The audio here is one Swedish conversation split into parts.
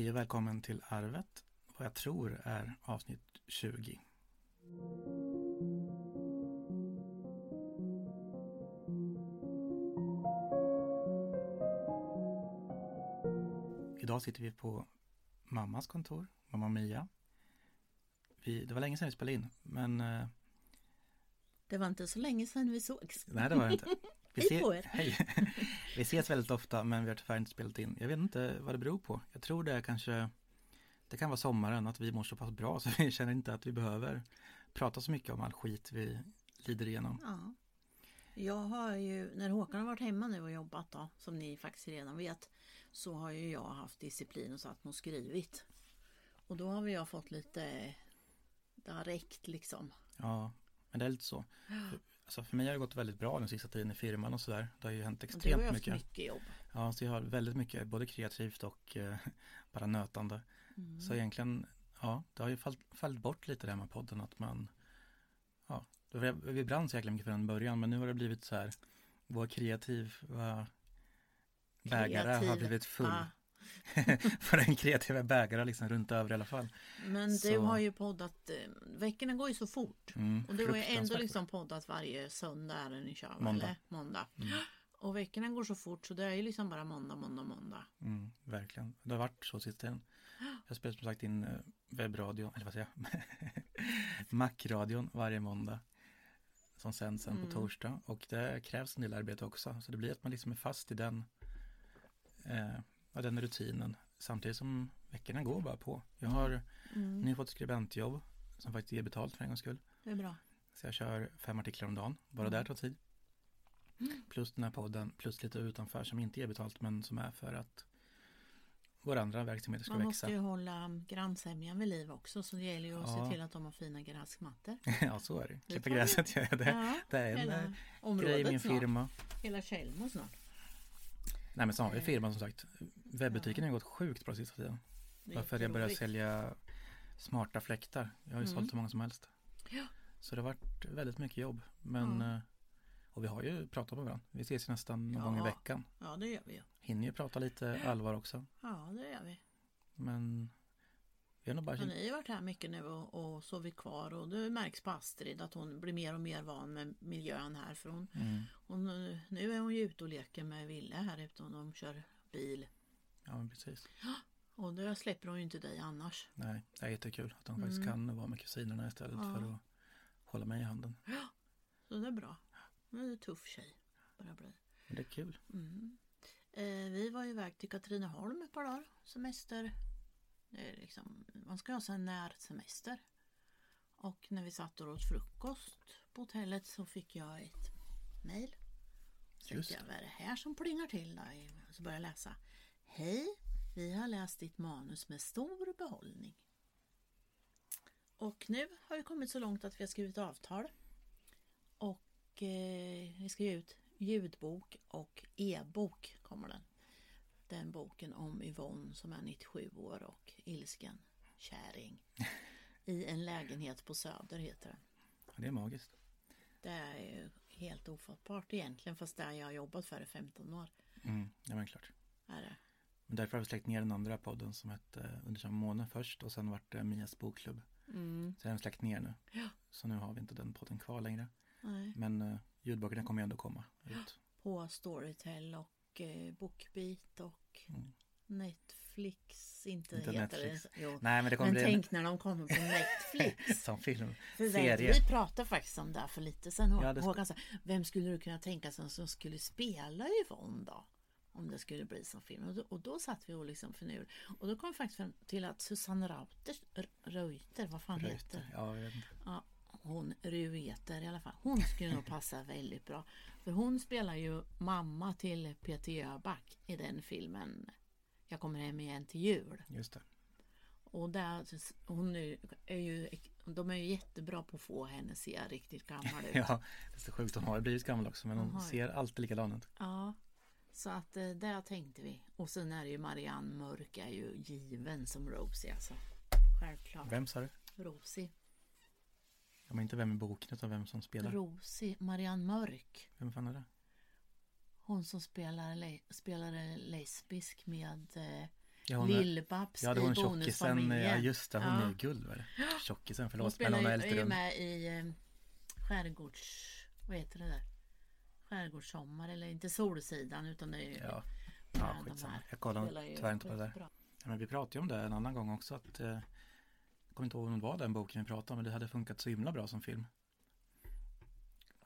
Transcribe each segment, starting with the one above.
Hej och välkommen till Arvet, vad jag tror är avsnitt 20. Idag sitter vi på mammas kontor, mamma Mia. Vi, det var länge sedan vi spelade in, men eh, Det var inte så länge sedan vi sågs. nej det var det inte. Vi Hej på er. Hej. Vi ses väldigt ofta, men vi har tyvärr inte spelat in. Jag vet inte vad det beror på. Jag tror det är kanske, det kan vara sommaren, att vi mår så pass bra så vi känner inte att vi behöver prata så mycket om all skit vi lider igenom. Ja. Jag har ju, när Håkan har varit hemma nu och jobbat då, som ni faktiskt redan vet, så har ju jag haft disciplin och satt och skrivit. Och då har jag fått lite, det har räckt liksom. Ja, men det är lite så. Alltså för mig har det gått väldigt bra den sista tiden i firman och sådär. Det har ju hänt Och du har extremt haft mycket. mycket jobb. Ja, så jag har väldigt mycket, både kreativt och eh, bara nötande. Mm. Så egentligen, ja, det har ju fallit, fallit bort lite det här med podden att man, ja, vi, brann så jäkla mycket från början, men nu har det blivit så här, vår kreativa bägare har blivit full. Ja. För den kreativa bägaren liksom runt över i alla fall. Men du har ju poddat, eh, veckorna går ju så fort. Mm, Och du har ju ändå liksom poddat varje söndag är det ni kör? Måndag. eller? Måndag. Mm. Och veckorna går så fort så det är ju liksom bara måndag, måndag, måndag. Mm, verkligen. Det har varit så sista tiden. Jag spelar som sagt in eh, webbradio, eller vad säger jag? Macradion varje måndag. Som sänds sen Mm. på torsdag. Och det krävs en del arbete också. Så det blir att man liksom är fast i den, eh, ja, den rutinen. Samtidigt som veckorna går bara på. Jag har Mm. nu fått skribentjobb som faktiskt ger betalt för en gångs skull. Det är bra. Så jag kör fem artiklar om dagen. Bara Mm. där tar tid. Plus den här podden, plus lite utanför som inte ger betalt men som är för att våra andra verksamheter ska Man växa. måste ju hålla grannsämjan vid liv också så det gäller ju att Ja. se till att de har fina gräsmattor. ja, så är det. Klippa gräset det. Ja, det är en hela eh, grej i området min snart. firma. Hela Tjällmo snart. Nej men så har vi Eh. firman som sagt. Webbutiken har gått sjukt bra sista tiden. Varför jag började sälja smarta fläktar. Jag har ju Mm. sålt så många som helst. Ja. Så det har varit väldigt mycket jobb. Men, eh, och vi har ju pratat med varandra. Vi ses ju nästan någon Ja. gång i veckan. Ja det gör vi ju. Hinner ju prata lite allvar också. Ja det gör vi. Men vi har bara har ju varit här mycket nu och, och sovit kvar och det märks på Astrid att hon blir mer och mer van med miljön här för hon, mm, hon nu är hon ju ute och leker med Ville här ute och de kör bil. Ja men precis. Och det släpper hon ju inte dig annars. Nej, det är jättekul att de faktiskt Mm. kan vara med kusinerna istället Ja. för att hålla mig i handen. Så det är bra. Hon är en tuff tjej. Börjar bli. Men det är kul. Mm. Eh, vi var iväg till Katrineholm ett par dagar. Semester. Liksom, man ska ha en närsemester. Och när vi satt och åt frukost på hotellet så fick jag ett mejl. Så Just jag, vad är det här som plingar till? Då? Så började jag läsa. Hej, vi har läst ditt manus med stor behållning. Och nu har vi kommit så långt att vi har skrivit avtal. Och eh, vi ska ge ut ljudbok och e-bok kommer den. Den boken om Yvonne som är 97 år och ilsken käring. I en lägenhet på Söder heter den. Ja, det är magiskt. Det är ju helt ofattbart egentligen fast där jag har jobbat för i 15 år. Mm, ja men klart. Är det. Men därför har vi släckt ner den andra podden som hette eh, Under samma måne först och sen vart det Mias bokklubb. Mm. Så den har släckt ner nu. Ja. Så nu har vi inte den podden kvar längre. Nej. Men uh, ljudböckerna kommer ju ändå komma ut. På Storytel och eh, Bookbeat och Mm. Netflix. Inte, Inte heter Netflix. det. Jo. Nej men det kommer Men bli tänk när de kommer på Netflix. som film. För Serie. vi pratade faktiskt om det här för lite sen. Ja, det- Håkan sa, vem skulle du kunna tänka sig som skulle spela Yvonne då? Om det skulle bli som film. Och då, och då satt vi och liksom förnurade. Och då kom vi faktiskt fram till att Susanne Rauter, R- Reuter, vad fan heter Reuter. Ja, vet inte. Ja, hon Rueter i alla fall. Hon skulle nog passa väldigt bra. För hon spelar ju mamma till Peter Jöback i den filmen Jag kommer hem igen till jul. Just det. Och där, hon är, är ju, de är ju jättebra på att få henne att se riktigt gammal ut. Ja, det är så sjukt. Hon har ju blivit gammal också men hon ser alltid likadan ut. Ja, så att eh, där tänkte vi. Och sen är det ju Marianne Mörk är ju given som Rosie alltså. Självklart. Vem sa du? Rosie. Ja, men inte vem i boken utan vem som spelar. Rosie. Marianne Mörk. Vem fan är det? Hon som spelar, le, spelar lesbisk med eh, Ja, hon, Lill-Babs ja, i hon Bonusfamiljen. ja just det, hon Ja. är guld var det. Tjockisen, Hon förlåt. Men spelar hon ju, är ju med i eh, skärgårds... Vad heter det där? Skärgårdssommar eller inte Solsidan utan det är ju... Ja, Ja, skitsamma. Jag kollar tyvärr inte på det där. Ja, men vi pratade ju om det en annan gång också att eh, kommer inte ihåg om det var den boken vi pratade om men det hade funkat så himla bra som film.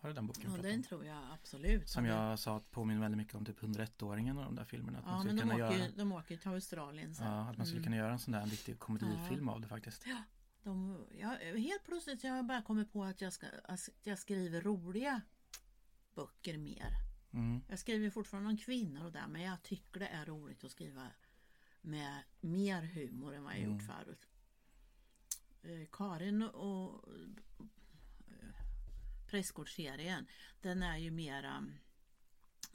Var det den boken Ja, den tror jag absolut. Som jag sa att påminner väldigt mycket om typ 101-åringen och de där filmerna. Att man Ja, skulle men de kunna åker, göra, de åker till Australien sen. ja, att man skulle Mm. kunna göra en sån där en riktig komedifilm av det faktiskt. De, jag, helt plötsligt har jag bara kommit på att jag, ska, att jag skriver roliga böcker mer. Mm. Jag skriver fortfarande om kvinnor och där men jag tycker det är roligt att skriva med mer humor än vad jag gjort Mm. förut. Eh, Karin och eh, Prästgårdsserien den är ju mera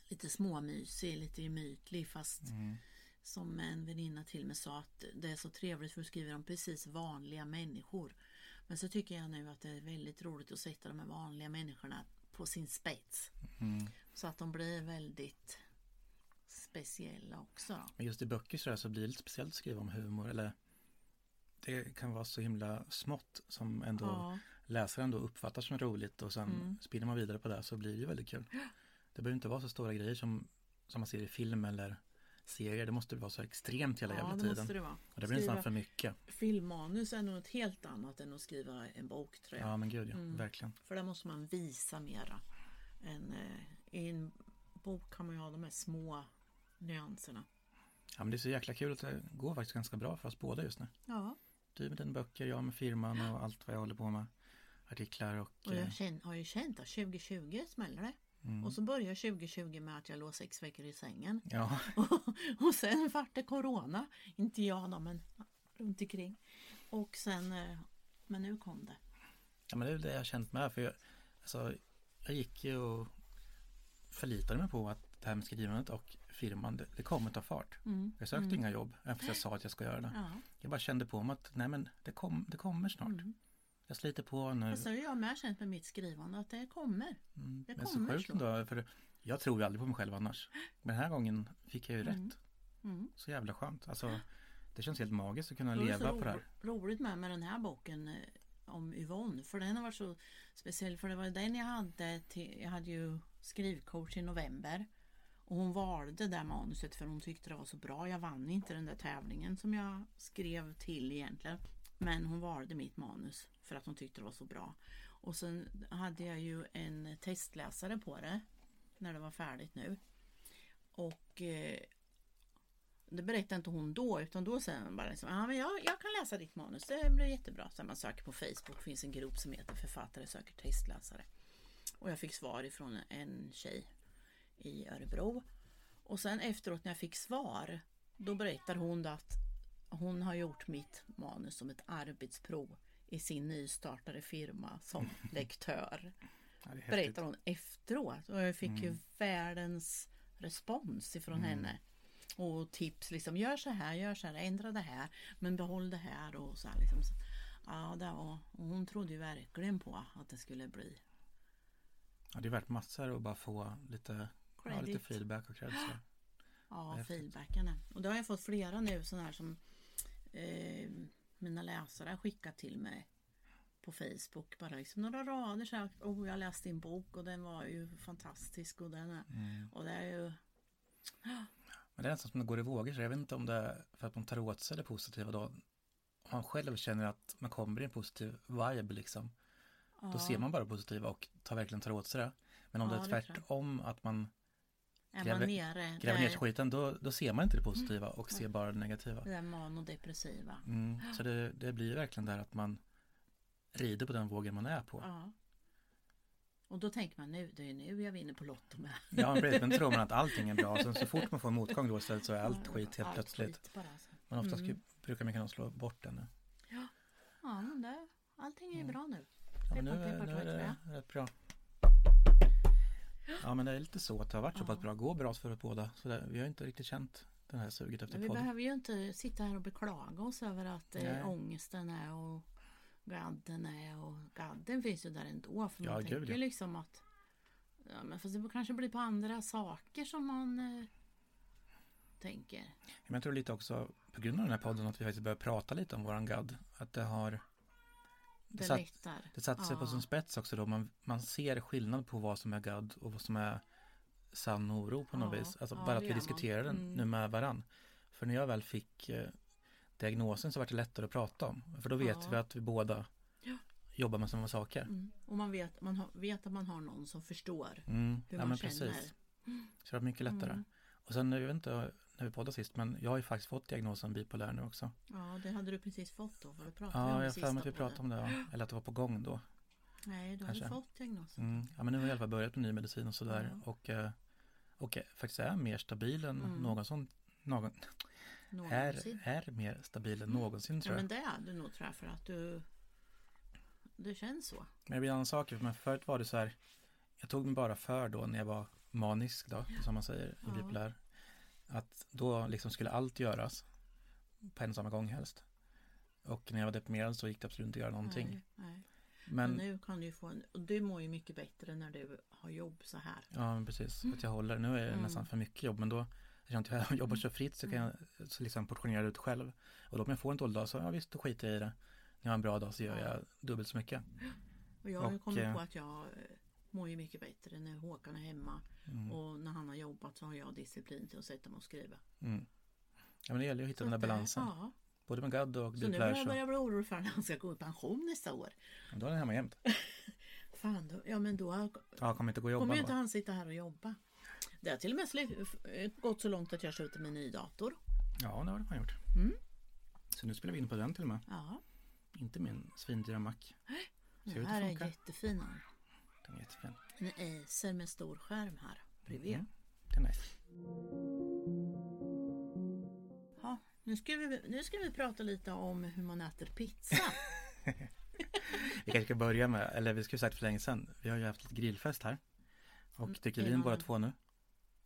lite småmysig, lite gemytlig fast Mm. som en väninna till mig sa att det är så trevligt för att skriva om precis vanliga människor. Men så tycker jag nu att det är väldigt roligt att sätta de här vanliga människorna på sin spets. Mm. Så att de blir väldigt speciella också. Då. Men just i böcker så, så blir det lite speciellt att skriva om humor eller Det kan vara så himla smått som ändå Ja, läsaren då uppfattar som roligt och sen Mm. spinner man vidare på det så blir det ju väldigt kul. Det behöver inte vara så stora grejer som, som man ser i film eller serier. Det måste vara så extremt hela ja jävla det tiden. måste det vara. Och det blir nästan för mycket. Filmmanus är något helt annat än att skriva en bok tror jag. Ja men gud ja, Mm. verkligen. För där måste man visa mera. Än, eh, I en bok kan man ju ha de här små nyanserna. Ja men det är så jäkla kul att det går faktiskt ganska bra för oss båda just nu. Ja, Du med dina böcker, jag med firman och allt vad jag håller på med. Artiklar och... och eh, jag känn, har ju känt att 2020 smäller det. mm. Och så börjar 2020 med att jag låg sex veckor i sängen. Ja, och sen vart det corona. Inte jag då, men runt omkring. Och sen, eh, men nu kom det. ja men det är det jag har känt med. För jag, alltså, jag gick ju och förlitade mig på att det här med skrivandet och firman, det, kommer ta fart. Mm. Jag sökte Mm. inga jobb, även fast jag sa att jag ska göra det. Ja. Jag bara kände på mig att nej men det, kom, det kommer snart. Mm. Jag sliter på nu. Fast det har jag med känt med mitt skrivande att det kommer. Mm, det men så kommer sjukt slå. ändå, för jag tror ju aldrig på mig själv annars. Men den här gången fick jag ju Mm. rätt. Mm. Så jävla skönt. Alltså, det känns helt magiskt att kunna Då det så leva på det här. ro- roligt med, med den här boken eh, om Yvonne. För den har varit så speciell. För det var den jag hade till, jag hade ju skrivcoach i november. Och hon valde det där manuset för hon tyckte det var så bra. Jag vann inte den där tävlingen som jag skrev till egentligen. Men hon valde mitt manus för att hon tyckte det var så bra. Och sen hade jag ju en testläsare på det. När det var färdigt nu. Och eh, det berättade inte hon då utan då säger hon bara liksom, ah, men jag, jag kan läsa ditt manus, det blir jättebra. Sen man söker på Facebook finns en grupp som heter författare söker testläsare. Och jag fick svar ifrån en tjej i Örebro. Och sen efteråt när jag fick svar då berättar hon att hon har gjort mitt manus som ett arbetsprov i sin nystartade firma som lektör. Ja. Berättar hon efteråt och jag fick ju Mm. världens respons ifrån Mm. henne. Och tips liksom, gör så här, gör så här, ändra det här, men behåll det här och så här liksom. Ja, det var, och hon trodde ju verkligen på att det skulle bli Ja, det är värt massor att bara få lite, ja, lite credit. feedback och cred. så. Ja, Häftigt. feedbackarna. Och då har jag fått flera nu sådana här som eh, mina läsare har skickat till mig på Facebook. Bara liksom några rader så här. Oh, jag läste din bok och den var ju fantastisk och den är, Mm. och det är ju Men det är nästan som det går i vågor. Så jag vet inte om det är för att man tar åt sig det positiva då. Om man själv känner att man kommer i en positiv vibe liksom. Då ja, ser man bara positiva och tar verkligen tar åt sig det. Men om Ja, det är det tvärtom att man är gräver- man nere gräver ner skiten då, då ser man inte det positiva och ser bara det negativa. det där manodepressiva. Mm. Så det, det blir verkligen där att man rider på den vågen man är på. Ja. Och då tänker man nu, det är nu jag vinner på Lotto med. Ja, precis. Men tror man att allting är bra. Sen så fort man får motgång då istället så är allt Ja, skit helt allt plötsligt. skit bara, alltså. Men oftast Mm. brukar man kunna slå bort det nu. Ja, men det, allting är ju Mm. bra nu. Ja, men nu, Peppar, nu är det rätt bra. Ja men det är lite så att det har varit så pass bra. Går bra för oss båda. Så det, vi har inte riktigt känt den här suget efter Men vi podden. behöver ju inte sitta här och beklaga oss över att Nej. eh, ångesten är och gadden är och gadden finns ju där ändå. För man Ja, gud, tänker ja. liksom att ja, men fast det kanske blir på andra saker som man eh, tänker. Men jag tror lite också på grund av den här podden att vi faktiskt börjar prata lite om våran gadd. Att det har Det satt-. Det satte sig på Ja. sin spets också då. Man, man ser skillnad på vad som är gadd och vad som är sann oro på något Ja, vis. Alltså ja, bara att vi diskuterar den Mm. nu med varann. För när jag väl fick eh, diagnosen så var det lättare att prata om. För då vet vi att vi båda jobbar med samma saker. Mm. Och man vet, man har, vet att man har någon som förstår Mm. hur man men känner. precis. Så det var mycket lättare. Mm. Och sen, jag vet inte när vi poddade sist, men jag har ju faktiskt fått diagnosen bipolär nu också. Ja, det hade du precis fått då. För det pratade Ja, om jag har sista för mig att vi pratade om det, ja. eller att det var på gång då. Nej, du Kanske. hade fått diagnosen. Mm. Ja, men nu har jag i alla fall börjat med ny medicin och sådär. Ja. Och, eh, och eh, faktiskt är mer stabil än Mm. någonsin. Någon, är, Någonsin. är mer stabil än Mm. någonsin Ja, tror jag. men det är du nog tror jag för att du Det känns så. Men det blir en annan sak. Men förut var det så här. Jag tog mig bara för då när jag var manisk då, som man säger i Ja. bipolär. Att då liksom skulle allt göras på en och samma gång helst. Och när jag var deprimerad så gick det absolut inte att göra någonting. Nej, nej. Men, Men, nu kan du ju få en, och du mår ju mycket bättre när du har jobb så här. ja men precis, att jag håller. Nu är det Mm. nästan för mycket jobb, men då jag inte jag jobbar så fritt så kan jag så liksom portionera ut själv. Och då om jag får en dålig dag så, ja visst, då skiter jag i det. När jag har en bra dag så gör Ja. jag dubbelt så mycket. Och jag har ju Och, kommit eh, på att jag eh, mår ju mycket bättre när Håkan är hemma. Mm. Och när han har jobbat så har jag disciplin till att sätta mig och skriva. Mm. Ja men det gäller ju att hitta Så den där eh, balansen. Ja. Både med gadd och Så nu börjar jag börja bli orolig för när han ska gå i pension nästa år. då är den hemma jämt. Fan, då, ja men då har- Ja, kommer inte gå jobba kommer ju inte han sitta här och jobba. Det har till och med slut, gått så långt att jag köpte min ny dator. Ja, det har han gjort. Mm. Så nu spelar vi in på den till och med. Ja, Inte min svindyra Mac. Den här är jättefin. Den är jättefin. En Acer med stor skärm här bredvid. Mm. Det är nice. Ja, nu, ska vi, nu ska vi prata lite om hur man äter pizza. Vi kanske ska börja med, eller vi skulle sagt för länge sedan. Vi har ju haft lite grillfest här. Och Mm, dricker vin båda två nu.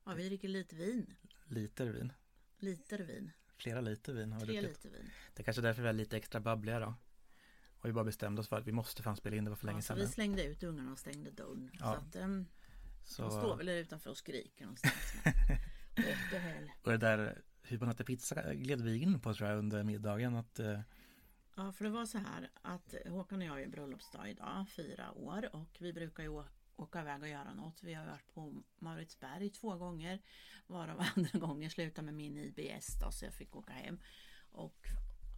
Ja, vi dricker lite vin. Liter vin. Liter vin. Flera liter vin har vi Tre druckit. liter vin. Det är kanske därför vi är lite extra babbliga då. Och vi bara bestämde oss för att vi måste fan spela in det var för länge Ja, sedan vi slängde ut ungarna och stängde dörren. Ja. Så att um, Så, de står väl där utanför och skriker någonstans. Och det där hur man äter pizza gled vi in på tror jag under middagen. Att, eh, Ja, för det var så här att Håkan och jag ju bröllopsdag idag, fyra år. Och vi brukar ju åka iväg och göra något. Vi har varit på Mauritsberg två gånger. Varav andra gången slutade med min IBS då, så jag fick åka hem. Och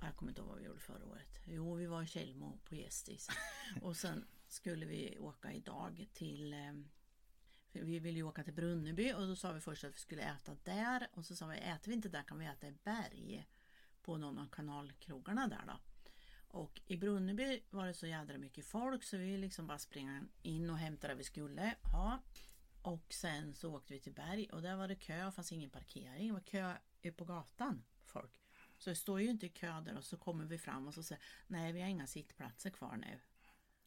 jag kommer inte ihåg vad vi gjorde förra året. Jo, vi var i Tjällmo på Gästis. Och sen skulle vi åka idag till eh, vi ville ju åka till Brunneby och då sa vi först att vi skulle äta där och så sa vi äter vi inte där kan vi äta i Berg på någon av kanalkrogarna där då. Och i Brunneby var det så jädra mycket folk så vi liksom bara springa in och hämta det vi skulle ha. Och sen så åkte vi till Berg och där var det kö, fanns ingen parkering. Det var kö på gatan, folk. Så det står ju inte i kö där och så kommer vi fram och så säger nej vi har inga sittplatser kvar nu.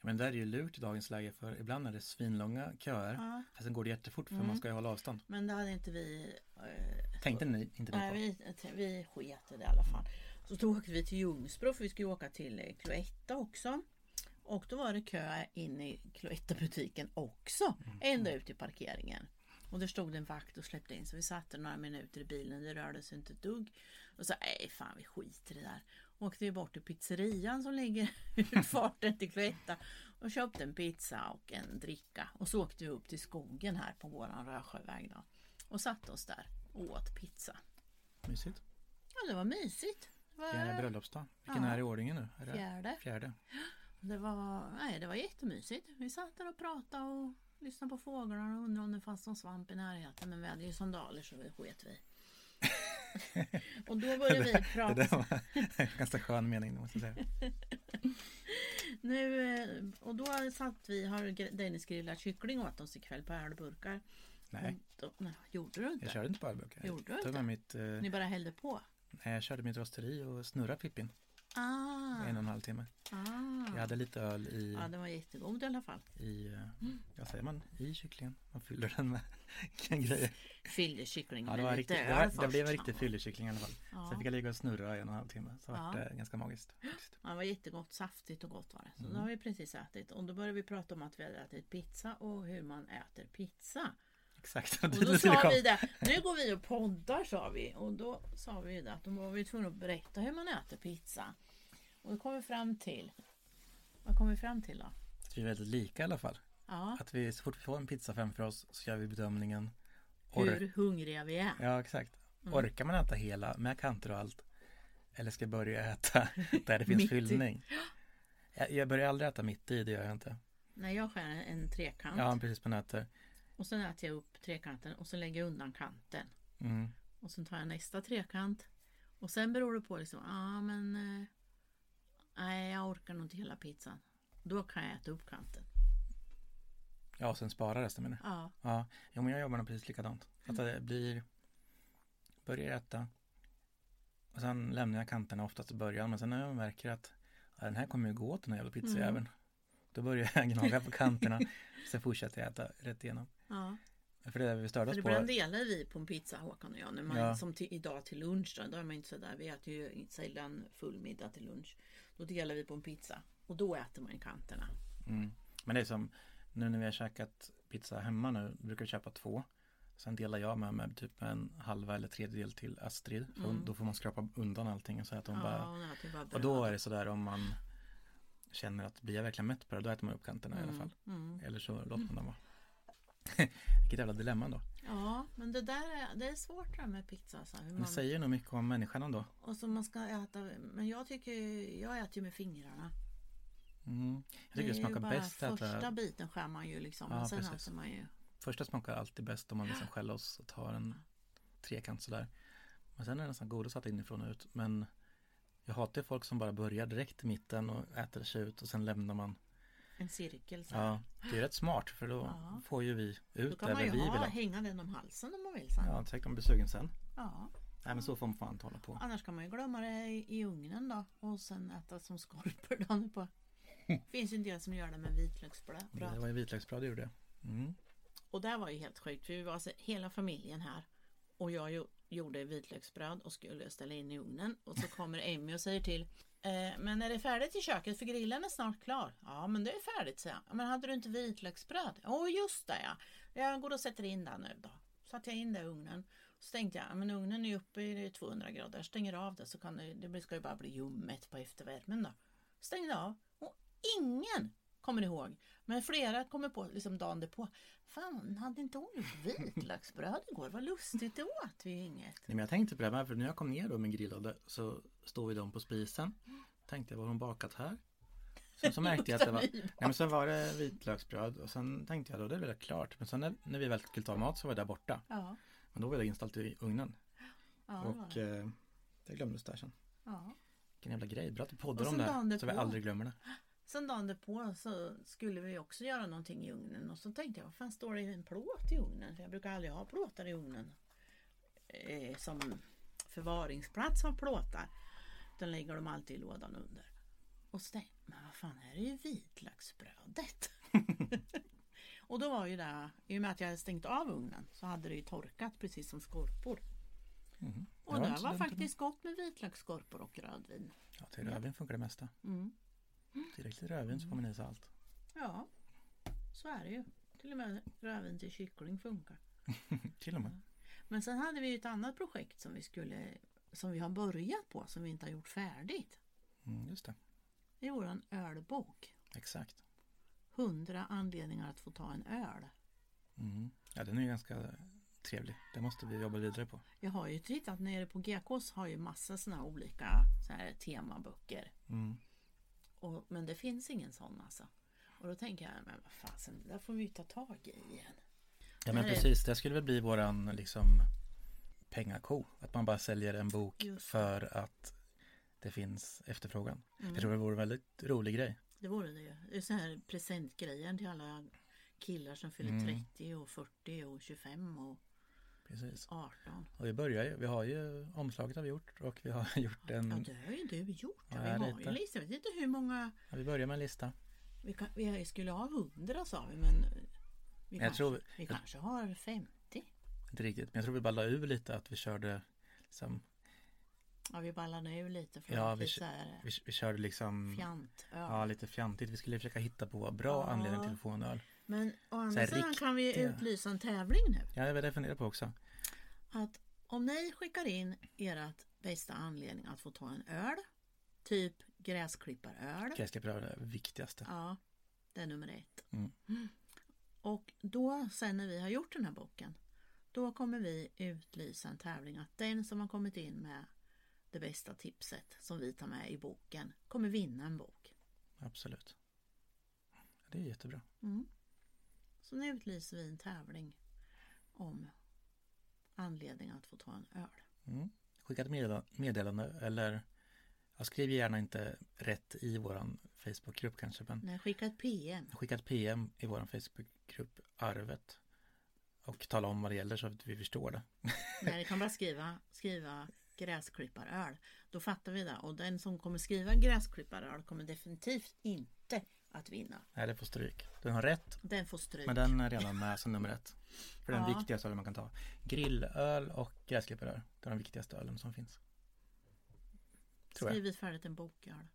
men det är ju lurt i dagens läge för ibland är det svinlånga köer. Ja, Fast sen går det jättefort för Mm. man ska ju hålla avstånd. men det hade inte vi eh, Tänkte ni inte ni Nej, vi, vi sket i det i alla fall. Så då åkte vi till Ljungsbro för vi skulle åka till eh, Cloetta också. Och då var det kö in i Cloetta-butiken också. Ända ut i parkeringen. Och där stod en vakt och släppte in så vi satt där några minuter i bilen. Det rörde sig inte ett dugg. Och så nej fan vi skiter i det där. Åkte vi bort till pizzerian som ligger ut farten till Cloetta. Och köpte en pizza och en dricka. Och så åkte vi upp till skogen här på våran Rösjöväg då. Och satte oss där och åt pizza. Mysigt. Ja, det var mysigt. Det var är bröllopsdag? Vilken Ja. är i ordningen nu? Är det fjärde. fjärde? Det var, nej, det var jättemysigt. Vi satt där och pratade och lyssnade på fåglarna och undrade om det fanns någon svamp i närheten. Men vi hade ju sandaler så vi sket vi. och då började vi Det prata. där var en ganska skön mening måste jag säga. Nu, eh, och då satt vi, har Dennis grillat kyckling åt oss ikväll på ölburkar. Nej, Då, nej, gjorde du inte? jag körde inte på ölburkar. Gjorde du inte? mitt, eh, Ni bara hällde på? nej, jag körde mitt rosteri och snurrade Pippin Ah, en och en halv timme. ah. Jag hade lite öl i, Ja, den var jättegod i alla fall. i Mm. säger man, i kycklingen. Man fyller den med grejer. Fyllde kyckling Ja, med det, var lite riktigt, det, öl var, det blev en riktig fyllekyckling i alla fall. Ja. Sen fick jag ligga och snurra i en och en halv timme. Så Ja. det ganska magiskt. Faktiskt. Ja, det var jättegott, saftigt och gott var det. Så Mm. då har vi precis ätit. Och då började vi prata om att vi hade ätit pizza och hur man äter pizza. Exakt. Och då sa vi det, nu går vi och poddar sa vi. Och då sa vi det att då var vi tvungna att berätta hur man äter pizza. Och då kom vi fram till, vad kom vi fram till då? Vi är väldigt lika i alla fall. Ja, Att vi så fort vi får en pizza framför oss så gör vi bedömningen. hur hungriga vi är. Ja, exakt. Mm. Orkar man äta hela med kanter och allt? Eller ska jag börja äta där det finns fyllning? Jag, jag börjar aldrig äta mitt i, det gör jag inte. När jag skär en trekant Ja, precis på nötter. och sen äter jag upp trekanten och så lägger jag undan kanten. Mm. Och sen tar jag nästa trekant. Och sen beror det på liksom, ja ah, men eh, nej jag orkar nog inte hela pizzan. Då kan jag äta upp kanten. Ja, och sen spara resten menar du? Ja, Ja, jo, men jag jobbar nog precis likadant. Att det blir, börjar äta och sen lämnar jag kanterna oftast i början. Men sen när jag märker att ja, den här kommer ju gå åt den här jävla pizzajäveln. Då börjar jag gnaga på kanterna. Sen fortsätter jag äta rätt igenom. ja. För det är vi störde oss på. ibland delar vi på en pizza Håkan och jag. När man, Ja. Som till, idag till lunch då, då är man inte sådär. Vi äter ju sällan full middag till lunch. Då delar vi på en pizza. Och då äter man kanterna. Mm. Men det är som nu när vi har käkat pizza hemma nu. Brukar vi köpa två. Sen delar jag med mig typ en halva eller tredjedel till Astrid. Mm. Då får man skrapa undan allting och så äter hon bara Ja, äter bara Och då är det sådär om man känner att blir jag verkligen mätt på det, då äter man upp kanterna i alla fall. Mm. Eller så låter man dem vara. Vilket jävla dilemma då. Ja, men det där är, det är svårt det här med pizza. Så här, hur Det man, säger nog mycket om människan ändå. och så man ska äta. Men jag tycker jag äter ju med fingrarna. Mm. Jag tycker det, är ju smakar bara bäst att Första äta. biten skär man ju liksom. Ja, sen precis. äter man ju. Första smakar alltid bäst om man liksom skäller oss och tar en trekant sådär. Men sen är det nästan godast att inifrån och ut. Men jag hatar folk som bara börjar direkt i mitten och äter sig ut och sen lämnar man. En cirkel så här. Ja, det är rätt smart för då Ja. får ju vi Då ut kan det man vi ju vill ha, hänga den om halsen om man vill sen. Ja, säkert om man blir sugen sen. Ja. Nej men så får man fan hålla på. Annars kan man ju glömma det i, i ugnen då och sen äta som skorpor dagen på. Det finns ju en del som gör det med vitlöksbröd. Det var ju vitlöksbröd gjorde. Mm. Och det var ju helt sjukt för vi var alltså hela familjen här och jag gjorde vitlöksbröd och skulle ställa in i ugnen och så kommer Emmy och säger till eh, Men är det färdigt i köket för grillen är snart klar? Ja men det är färdigt säger jag. Men hade du inte vitlöksbröd? Åh just det ja. Jag går och sätter in det nu då. Satte jag in det i ugnen. Så tänkte jag, ja, men ugnen är uppe i 200 grader. Jag stänger av det så kan det, det ska ju bara bli ljummet på eftervärmen då. Stängde av och ingen kommer ihåg. Men flera kommer på liksom dagen därpå. Fan, hade inte hon gjort vitlöksbröd igår? Vad lustigt, det åt vi inget. Nej, men jag tänkte på det här, för när jag kom ner då med grillade så stod vi dem på spisen. Tänkte jag, vad har hon bakat här? Sen så märkte jag att det var, nej, men sen var det vitlöksbröd och sen tänkte jag då, det är väl klart. Men sen när, när vi väl skulle ta mat så var det där borta. Ja, Men då var det installt i ugnen. ja, och det. eh, det glömdes där sen. ja. Vilken jävla grej, bra att du poddar om det här. Så vi aldrig glömmer det. Sen dagen därpå så skulle vi också göra någonting i ugnen och så tänkte jag, vad fan står det en plåt i ugnen? För jag brukar aldrig ha plåtar i ugnen. Eh, som förvaringsplats av plåtar. Den lägger de alltid i lådan under. Och så tänkte jag, men vad fan är det ju vitlöksbrödet? och då var ju det, i och med att jag hade stängt av ugnen så hade det ju torkat precis som skorpor. Mhm. Och Det det var faktiskt gott med vitlöksskorpor och rödvin. Ja, till rödvin funkar det mesta. Mm. Tillräckligt rödvin så får man i sig allt. Ja, så är det ju. Till och med rödvin till kyckling funkar. Till och med. Men sen hade vi ju ett annat projekt som vi skulle som vi har börjat på som vi inte har gjort färdigt. Mm, just det. Det är våran ölbok. Exakt. 100 anledningar att få ta en öl. Mm. Ja, den är ju ganska trevlig. Det måste vi jobba vidare på. Jag har ju tittat nere på GKs har ju massa såna olika så här, temaböcker. Mm. Och, men det finns ingen sån alltså. Och då tänker jag, men vad fasen, det där får vi ju ta tag i igen. Ja men precis, det skulle väl bli våran liksom pengako. Att man bara säljer en bok Just för att det finns efterfrågan. Mm. Jag tror det vore en väldigt rolig grej. Det vore det ju. Det är så här presentgrejer till alla killar som fyller Mm. 30 och 40 och 25 och Precis. 18. Och vi börjar ju, vi har ju omslaget har vi gjort och vi har gjort en, Ja, det har ju du gjort. Ja, vi har ju lite, jag vet inte hur många. ja, vi börjar med en lista. Vi, kan, vi skulle ha 100 sa vi men vi, Jag kanske, tror- vi jag- kanske har 50. Inte riktigt, men jag tror vi la ur lite att vi körde liksom, Ja vi ballade ur lite för Ja, att vi lite här vi, vi körde liksom fjantöl. Ja, lite fjantigt. Vi skulle försöka hitta på bra Ja. anledning till att få en öl. Men å andra sidan kan vi riktiga- utlysa en tävling nu. Ja, det var det jag funderade på också. Att om ni skickar in ert bästa anledning att få ta en öl, typ gräsklipparöl. Gräsklippare är det viktigaste. Ja, det är nummer ett. Mm. Och då, sen när vi har gjort den här boken, då kommer vi utlysa en tävling att den som har kommit in med det bästa tipset som vi tar med i boken kommer vinna en bok. Absolut. Det är jättebra. Mm. Så nu utlyser vi en tävling om anledning att få ta en öl. Mm. Skicka ett meddelande, eller ja, skriv gärna inte rätt i våran Facebookgrupp kanske men Nej, skicka ett PM. skicka ett PM i våran Facebookgrupp Arvet och tala om vad det gäller så att vi förstår det. Nej, det kan bara skriva, skriva gräsklipparöl. Då fattar vi det. Och den som kommer skriva gräsklipparöl kommer definitivt inte att vinna. Nej, det får stryk. Den har rätt Den får stryk. men den är redan med som nummer ett. För den Ja. viktigaste ölen man kan ta. Grillöl och gräsklipparöl. Det är de viktigaste ölen som finns. Tror jag. Skrivit färdigt en boköl.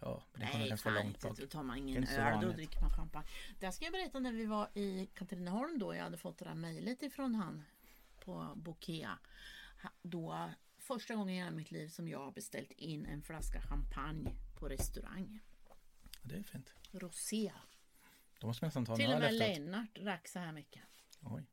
Ja, men det kommer ganska långt bak. Då tar man Det ingen öl, då dricker man champagne. Där ska jag berätta när vi var i Katrineholm då. Jag hade fått det där mejlet ifrån han på Bokea. Då första gången i hela mitt liv som jag har beställt in en flaska champagne på restaurang. Det är fint. Rosé. Då måste man nästan ta Till och med. Lennart drack så här mycket. Oj.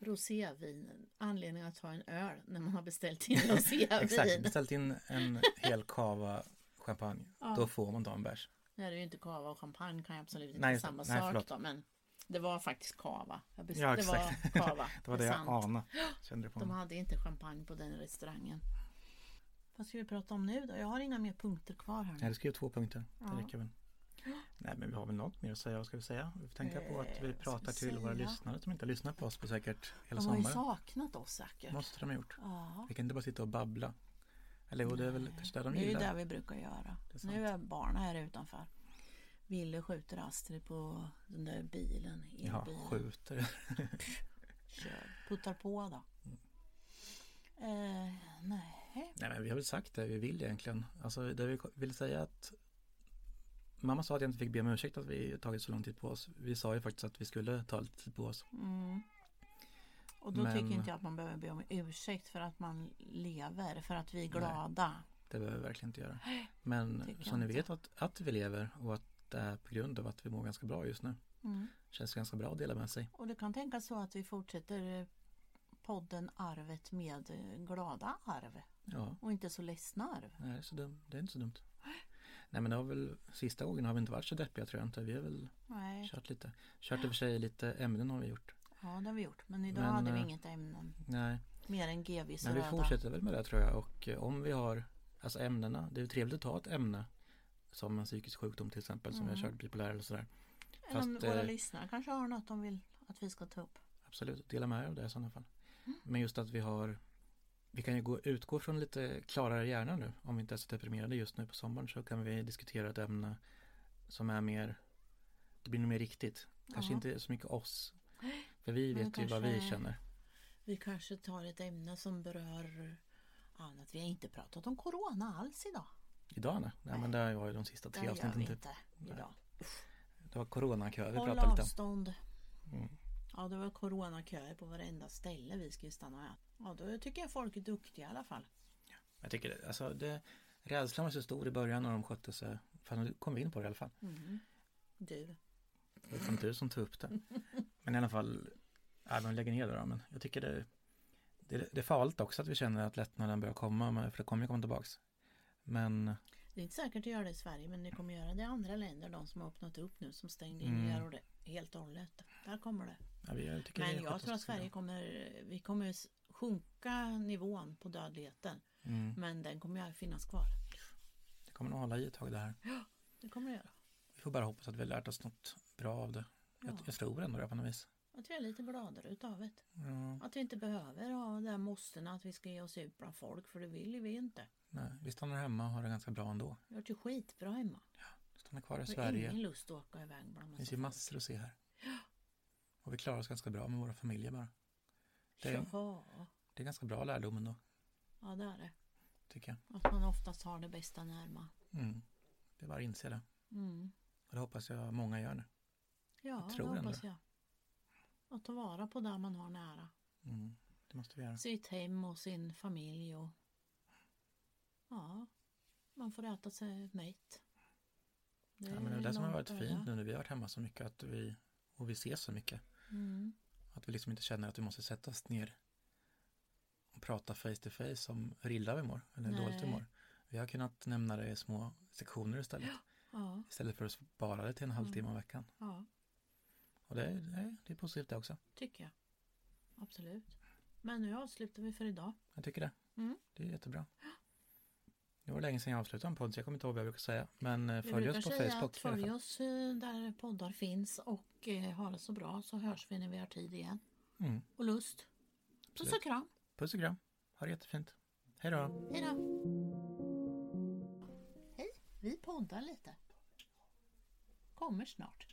Rosévin. Anledning att ta en öl när man har beställt in Exakt, rosévin. beställt in en hel kava champagne. Ja. Då får man ta en bärs. Det är ju inte kava och champagne kan ju absolut inte Nej, samma Nej, sak förlåt. då, men det var faktiskt kava. Jag Ja, det var exakt. kava. Det var det jag anade. Kände det på De hade inte champagne på den restaurangen. Vad ska vi prata om nu då? Jag har inga mer punkter kvar här. Nu. hade skrivit två punkter. Det Ja. räcker väl. Nej men vi har väl något mer att säga. Vad ska vi säga? Vi får tänka på att Eh, vi ska pratar till våra lyssnare som inte har lyssnat på oss på säkert hela De har ju sommaren. saknat oss säkert. måste de ha gjort. Ja. Vi kan inte bara sitta och babbla. Eller jo, det är väl kanske det de Det är ju gillar. det vi brukar göra. Är. Nu är barnen här utanför. Ville skjuter Astrid på den där bilen. Ja, skjuter. Kör. Puttar på då. Mm. Eh, nej. Nej men vi har väl sagt det vi vill egentligen. Alltså det vi vill säga att Mamma sa att jag inte fick be om ursäkt att vi tagit så lång tid på oss. Vi sa ju faktiskt att vi skulle ta lite tid på oss. Mm. Och då Men- tycker inte jag att man behöver be om ursäkt för att man lever. För att vi är glada. Det behöver vi verkligen inte göra. Men jag ni vet att, att vi lever och att det är på grund av att vi mår ganska bra just nu. Mm. Känns ganska bra att dela med sig. Och det kan tänkas så att vi fortsätter podden Arvet med glada arv. Ja, Och inte så ledsna arv. nej, så det, det är inte så dumt. Nej men det har väl sista gången har vi inte varit så deppiga tror jag inte. Vi har väl Nej, kört lite. Kört i och för sig lite ämnen har vi gjort. ja det har vi gjort. Men idag Men, hade vi eh, inget ämnen. Nej, Mer än GVs men vi röda. fortsätter väl med det tror jag. Och eh, om vi har alltså ämnena. Det är ju trevligt att ta ett ämne. Som en psykisk sjukdom till exempel som vi har Mm. kört bipolär eller sådär. Eller om fast, våra eh, lyssnare kanske har något de vill att vi ska ta upp. Absolut, dela med er av det i sådana fall. Mm. Men just att vi har Vi kan ju gå, utgå från lite klarare hjärna nu Om vi inte är så deprimerade just nu på sommaren så kan vi diskutera ett ämne Som är mer Det blir nog mer riktigt Kanske Ja. inte så mycket oss För vi Men vet ju vad vi känner Vi kanske tar ett ämne som berör annat. Vi har inte pratat om corona alls idag. Idag nej, nej men det var ju de sista Det tre gör avsnitten vi typ inte idag. Det var coronakö vi Håll pratade lite om avstånd. mm. Ja, det var coronaköer på varenda ställe vi skulle stanna med. Ja, då tycker jag folk är duktiga i alla fall. Jag tycker det, alltså det Rädslan var så stor i början när de skötte sig Fan nu kom vi in på det i alla fall Mm. Du. Det var du som tog upp det. Men i alla fall, ja, de lägger ner det då. Men jag tycker det, det, det är farligt också att vi känner att lättnaden börjar komma. För det kommer ju komma tillbaks. Men Det är inte säkert att göra det i Sverige, men det kommer göra det i andra länder. De som har öppnat upp nu, som stängde in Mm. och det, helt och hållet. Där kommer det. Ja, jag det Men jag tror att Sverige kommer, vi kommer sjunka nivån på dödligheten. Mm, Men den kommer ju finnas kvar. det kommer nog hålla i ett tag det här. Det kommer det göra. Vi får bara hoppas att vi har lärt oss något bra av det. Jag, Ja. jag tror ändå det på något vis. Att vi är lite gladare utav det. Ja, Att vi inte behöver ha det där måsten att vi ska ge oss ut bland folk, för det vill vi inte. nej, vi stannar hemma och har det ganska bra ändå. Vi har det skitbra hemma. Vi stannar kvar i Vi har Sverige. ingen lust att åka iväg bland Det massa finns ju massor att se här. Och vi klarar oss ganska bra med våra familjer bara. det är- Jaha. Det är ganska bra lärdom ändå, Ja, det är det. tycker jag. Att man oftast har det bästa närma. Mm. Det är bara att inse det. Mm. Och det hoppas jag många gör nu. Ja, Jag tror det hoppas jag. Att ta vara på det man har nära. Mm, det måste vi göra. Sitt hem och sin familj och ja, man får äta sig mätt. Det Ja, men det är det som har varit fint nu när vi har varit hemma så mycket att vi, och vi ses så mycket. Mm. Att vi liksom inte känner att vi måste sätta oss ner och prata face to face om hur illa vi mår eller hur Nej. dåligt vi mår. Vi har kunnat nämna det i små sektioner istället. Ja, Istället för att spara det till en halvtimme om veckan. ja, Och det, är- det, är- det är positivt det också. tycker jag. Absolut. Men nu avslutar vi för idag. Jag tycker det. Mm. Det är jättebra. Det var länge sedan jag avslutade en podd så jag kommer inte ihåg vad jag brukar säga. Men eh, följ oss på Facebook att följ oss eh, där poddar finns och eh, ha det så bra så hörs vi när vi har tid igen. Mm, Och lust. Puss Absolut. och kram. puss och kram. Ha det jättefint. Hej då. Hej då. Hej, vi poddar lite. Kommer snart.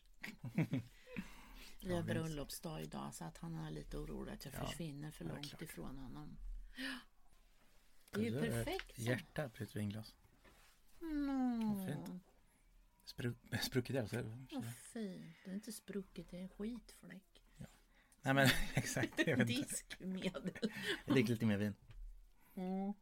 Vi har bröllopsdag idag så att han är lite orolig att jag Ja, försvinner för långt ifrån honom. Det är ju perfekt. Hjärta bryter vinglas. Mm. Vad fint. Spru spruckit alltså? Vad fint. Det är inte spruckit, det är en skitfläck. Ja. Nej men exakt. Diskmedel. Jag dricker lite mer vin. Mm.